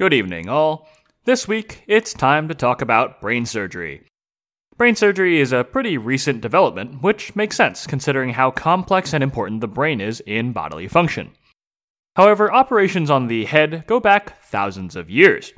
Good evening, all. This week, it's time to talk about brain surgery. Brain surgery is a pretty recent development, which makes sense considering how complex and important the brain is in bodily function. However, operations on the head go back thousands of years.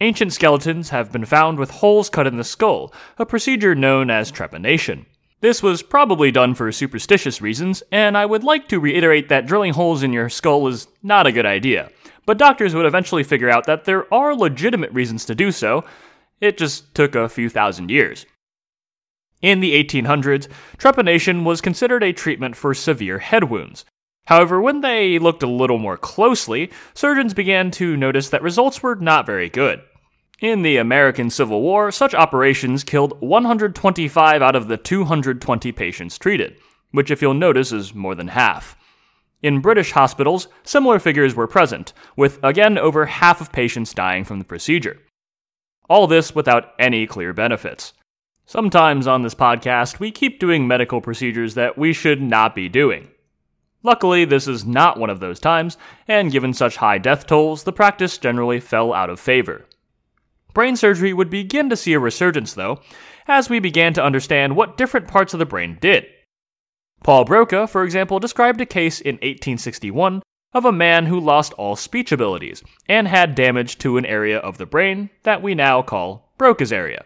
Ancient skeletons have been found with holes cut in the skull, a procedure known as trepanation. This was probably done for superstitious reasons, and I would like to reiterate that drilling holes in your skull is not a good idea. But doctors would eventually figure out that there are legitimate reasons to do so. It just took a few thousand years. In the 1800s, trepanation was considered a treatment for severe head wounds. However, when they looked a little more closely, surgeons began to notice that results were not very good. In the American Civil War, such operations killed 125 out of the 220 patients treated, which, if you'll notice, is more than half. In British hospitals, similar figures were present, with again over half of patients dying from the procedure. All this without any clear benefits. Sometimes on this podcast, we keep doing medical procedures that we should not be doing. Luckily, this is not one of those times, and given such high death tolls, the practice generally fell out of favor. Brain surgery would begin to see a resurgence, though, as we began to understand what different parts of the brain did. Paul Broca, for example, described a case in 1861 of a man who lost all speech abilities and had damage to an area of the brain that we now call Broca's area.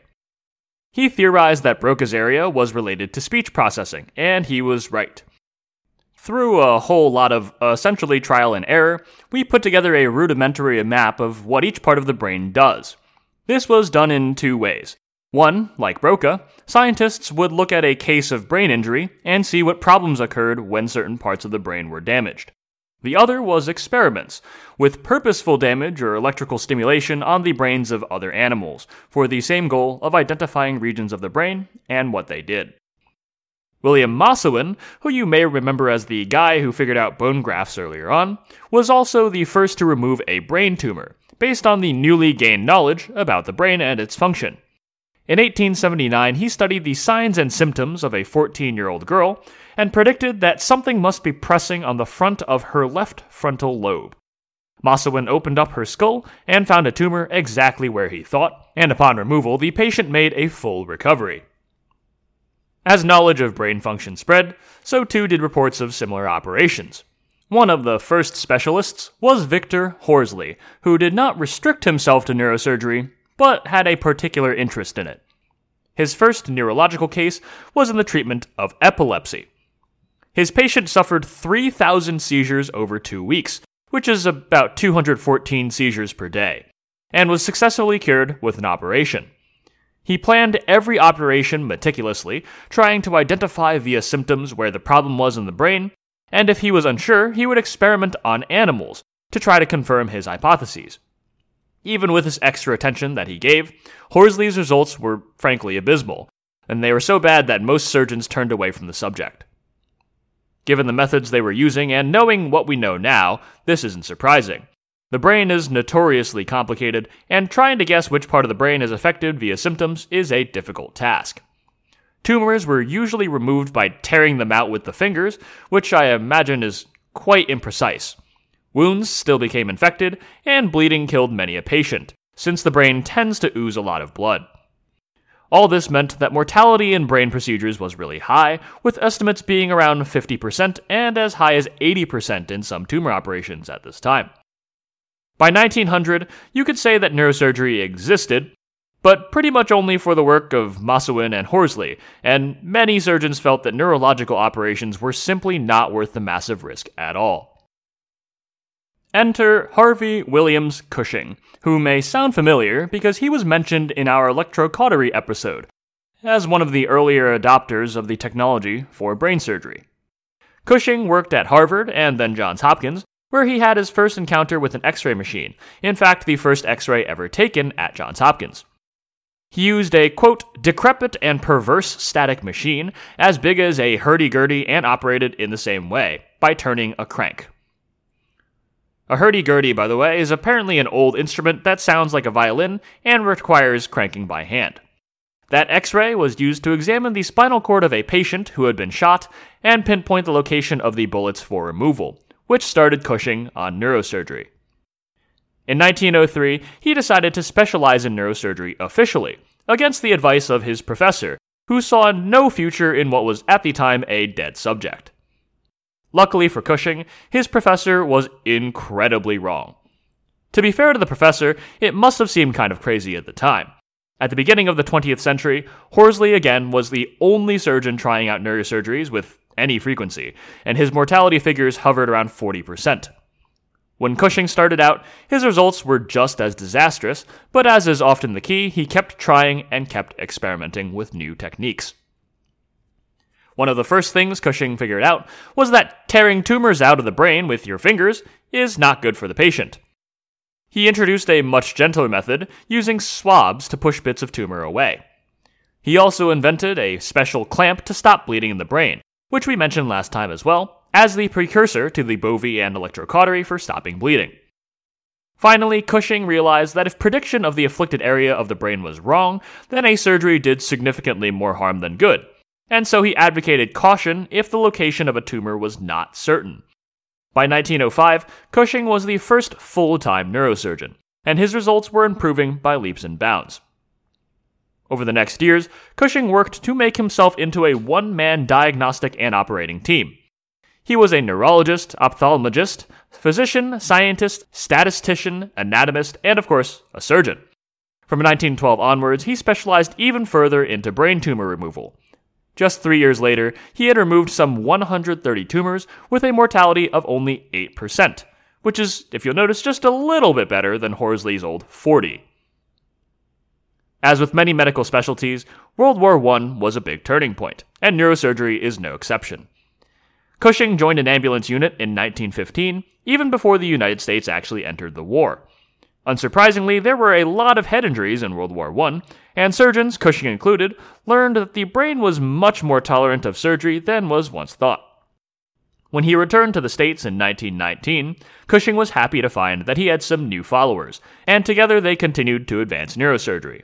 He theorized that Broca's area was related to speech processing, and he was right. Through a whole lot of uh, essentially trial and error, we put together a rudimentary map of what each part of the brain does. This was done in two ways. One, like Broca, scientists would look at a case of brain injury and see what problems occurred when certain parts of the brain were damaged. The other was experiments, with purposeful damage or electrical stimulation on the brains of other animals, for the same goal of identifying regions of the brain and what they did. William Macewen, who you may remember as the guy who figured out bone grafts earlier on, was also the first to remove a brain tumor, based on the newly gained knowledge about the brain and its function. In 1879, he studied the signs and symptoms of a 14 year old girl and predicted that something must be pressing on the front of her left frontal lobe. Macewen opened up her skull and found a tumor exactly where he thought, and upon removal, the patient made a full recovery. As knowledge of brain function spread, so too did reports of similar operations. One of the first specialists was Victor Horsley, who did not restrict himself to neurosurgery, but had a particular interest in it. His first neurological case was in the treatment of epilepsy. His patient suffered 3,000 seizures over two weeks, which is about 214 seizures per day, and was successfully cured with an operation. He planned every operation meticulously, trying to identify via symptoms where the problem was in the brain, and if he was unsure, he would experiment on animals to try to confirm his hypotheses. Even with this extra attention that he gave, Horsley's results were frankly abysmal, and they were so bad that most surgeons turned away from the subject. Given the methods they were using and knowing what we know now, this isn't surprising. The brain is notoriously complicated, and trying to guess which part of the brain is affected via symptoms is a difficult task. Tumors were usually removed by tearing them out with the fingers, which I imagine is quite imprecise. Wounds still became infected, and bleeding killed many a patient, since the brain tends to ooze a lot of blood. All this meant that mortality in brain procedures was really high, with estimates being around 50% and as high as 80% in some tumor operations at this time. By 1900, you could say that neurosurgery existed, but pretty much only for the work of Macewen and Horsley, and many surgeons felt that neurological operations were simply not worth the massive risk at all. Enter Harvey Williams Cushing, who may sound familiar because he was mentioned in our electrocautery episode as one of the earlier adopters of the technology for brain surgery. Cushing worked at Harvard and then Johns Hopkins, where he had his first encounter with an X ray machine, in fact, the first X ray ever taken at Johns Hopkins. He used a, quote, decrepit and perverse static machine as big as a hurdy gurdy and operated in the same way, by turning a crank. A hurdy-gurdy, by the way, is apparently an old instrument that sounds like a violin and requires cranking by hand. That x-ray was used to examine the spinal cord of a patient who had been shot and pinpoint the location of the bullets for removal, which started Cushing on neurosurgery. In 1903, he decided to specialize in neurosurgery officially, against the advice of his professor, who saw no future in what was at the time a dead subject. Luckily for Cushing, his professor was incredibly wrong. To be fair to the professor, it must have seemed kind of crazy at the time. At the beginning of the 20th century, Horsley again was the only surgeon trying out neurosurgeries with any frequency, and his mortality figures hovered around 40%. When Cushing started out, his results were just as disastrous, but as is often the key, he kept trying and kept experimenting with new techniques. One of the first things Cushing figured out was that tearing tumors out of the brain with your fingers is not good for the patient. He introduced a much gentler method using swabs to push bits of tumor away. He also invented a special clamp to stop bleeding in the brain, which we mentioned last time as well, as the precursor to the Bovie and electrocautery for stopping bleeding. Finally, Cushing realized that if prediction of the afflicted area of the brain was wrong, then a surgery did significantly more harm than good, and so he advocated caution if the location of a tumor was not certain. By 1905, Cushing was the first full time neurosurgeon, and his results were improving by leaps and bounds. Over the next years, Cushing worked to make himself into a one man diagnostic and operating team. He was a neurologist, ophthalmologist, physician, scientist, statistician, anatomist, and of course, a surgeon. From 1912 onwards, he specialized even further into brain tumor removal, just three years later, he had removed some 130 tumors with a mortality of only 8%, which is, if you'll notice, just a little bit better than Horsley's old 40. As with many medical specialties, World War I was a big turning point, and neurosurgery is no exception. Cushing joined an ambulance unit in 1915, even before the United States actually entered the war. Unsurprisingly, there were a lot of head injuries in World War I, and surgeons, Cushing included, learned that the brain was much more tolerant of surgery than was once thought. When he returned to the States in 1919, Cushing was happy to find that he had some new followers, and together they continued to advance neurosurgery.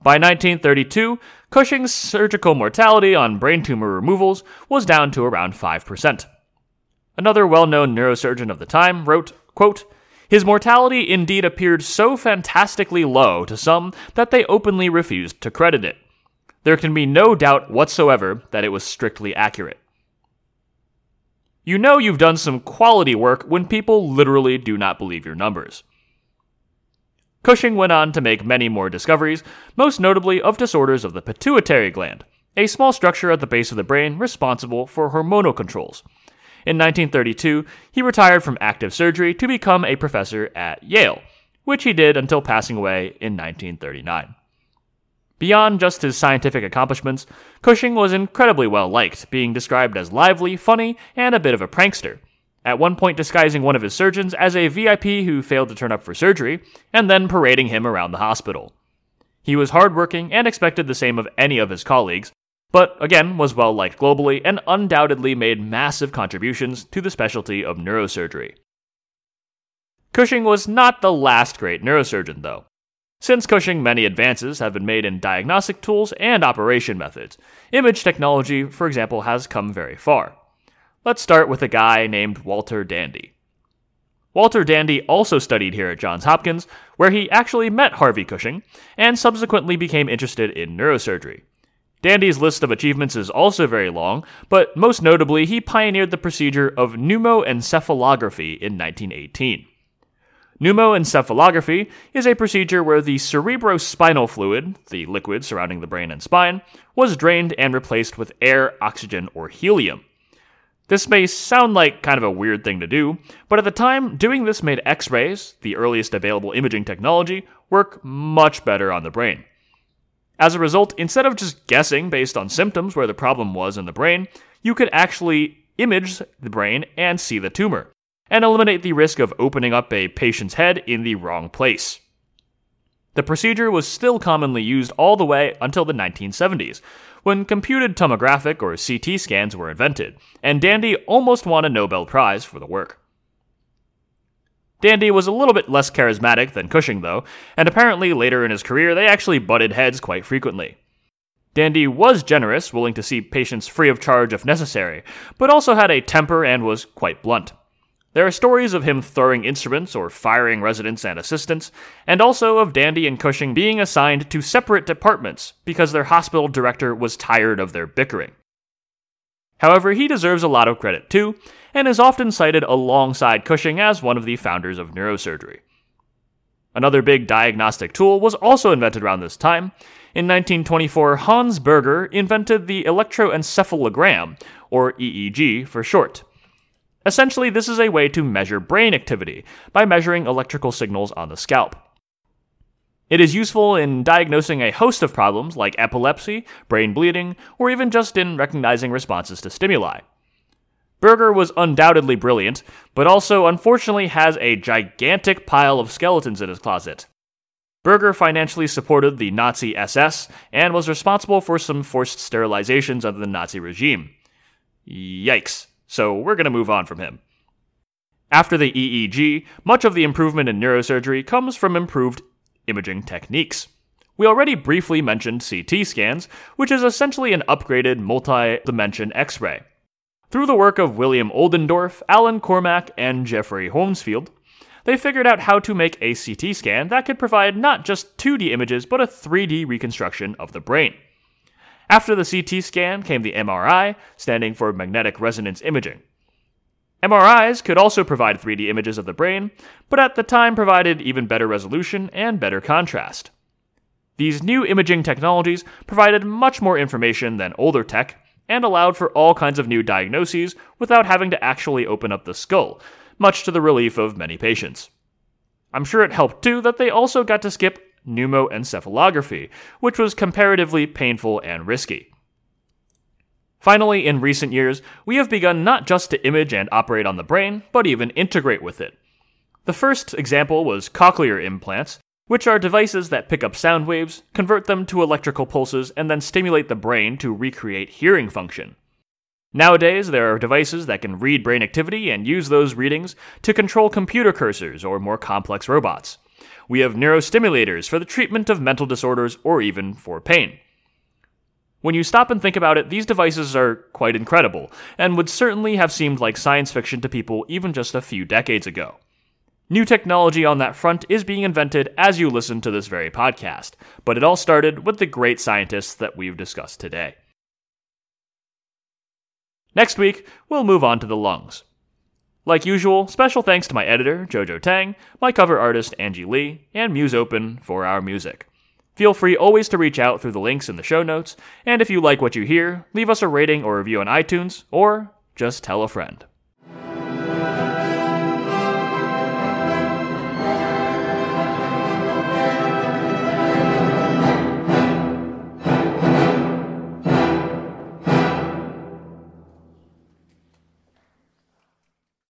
By 1932, Cushing's surgical mortality on brain tumor removals was down to around 5%. Another well known neurosurgeon of the time wrote, quote, his mortality indeed appeared so fantastically low to some that they openly refused to credit it. There can be no doubt whatsoever that it was strictly accurate. You know you've done some quality work when people literally do not believe your numbers. Cushing went on to make many more discoveries, most notably of disorders of the pituitary gland, a small structure at the base of the brain responsible for hormonal controls. In 1932, he retired from active surgery to become a professor at Yale, which he did until passing away in 1939. Beyond just his scientific accomplishments, Cushing was incredibly well liked, being described as lively, funny, and a bit of a prankster. At one point, disguising one of his surgeons as a VIP who failed to turn up for surgery, and then parading him around the hospital. He was hardworking and expected the same of any of his colleagues, but again was well liked globally and undoubtedly made massive contributions to the specialty of neurosurgery. Cushing was not the last great neurosurgeon, though. Since Cushing, many advances have been made in diagnostic tools and operation methods. Image technology, for example, has come very far. Let's start with a guy named Walter Dandy. Walter Dandy also studied here at Johns Hopkins, where he actually met Harvey Cushing and subsequently became interested in neurosurgery. Dandy's list of achievements is also very long, but most notably, he pioneered the procedure of pneumoencephalography in 1918. Pneumoencephalography is a procedure where the cerebrospinal fluid, the liquid surrounding the brain and spine, was drained and replaced with air, oxygen, or helium. This may sound like kind of a weird thing to do, but at the time, doing this made X rays, the earliest available imaging technology, work much better on the brain. As a result, instead of just guessing based on symptoms where the problem was in the brain, you could actually image the brain and see the tumor, and eliminate the risk of opening up a patient's head in the wrong place. The procedure was still commonly used all the way until the 1970s, when computed tomographic or CT scans were invented, and Dandy almost won a Nobel Prize for the work. Dandy was a little bit less charismatic than Cushing, though, and apparently later in his career they actually butted heads quite frequently. Dandy was generous, willing to see patients free of charge if necessary, but also had a temper and was quite blunt. There are stories of him throwing instruments or firing residents and assistants, and also of Dandy and Cushing being assigned to separate departments because their hospital director was tired of their bickering. However, he deserves a lot of credit too, and is often cited alongside Cushing as one of the founders of neurosurgery. Another big diagnostic tool was also invented around this time. In 1924, Hans Berger invented the electroencephalogram, or EEG for short. Essentially, this is a way to measure brain activity by measuring electrical signals on the scalp. It is useful in diagnosing a host of problems like epilepsy, brain bleeding, or even just in recognizing responses to stimuli. Berger was undoubtedly brilliant, but also unfortunately has a gigantic pile of skeletons in his closet. Berger financially supported the Nazi SS and was responsible for some forced sterilizations under the Nazi regime. Yikes. So we're going to move on from him. After the EEG, much of the improvement in neurosurgery comes from improved imaging techniques. We already briefly mentioned CT scans, which is essentially an upgraded multi dimension X ray. Through the work of William Oldendorf, Alan Cormack, and Jeffrey Hounsfield, they figured out how to make a CT scan that could provide not just 2D images, but a 3D reconstruction of the brain. After the CT scan came the MRI, standing for magnetic resonance imaging. MRIs could also provide 3D images of the brain, but at the time provided even better resolution and better contrast. These new imaging technologies provided much more information than older tech and allowed for all kinds of new diagnoses without having to actually open up the skull, much to the relief of many patients. I'm sure it helped too that they also got to skip pneumoencephalography, which was comparatively painful and risky. Finally, in recent years, we have begun not just to image and operate on the brain, but even integrate with it. The first example was cochlear implants, which are devices that pick up sound waves, convert them to electrical pulses, and then stimulate the brain to recreate hearing function. Nowadays, there are devices that can read brain activity and use those readings to control computer cursors or more complex robots. We have neurostimulators for the treatment of mental disorders or even for pain. When you stop and think about it, these devices are quite incredible, and would certainly have seemed like science fiction to people even just a few decades ago. New technology on that front is being invented as you listen to this very podcast, but it all started with the great scientists that we've discussed today. Next week, we'll move on to the lungs. Like usual, special thanks to my editor, Jojo Tang, my cover artist, Angie Lee, and Musopen for our music. Feel free always to reach out through the links in the show notes, and if you like what you hear, leave us a rating or review on iTunes, or just tell a friend.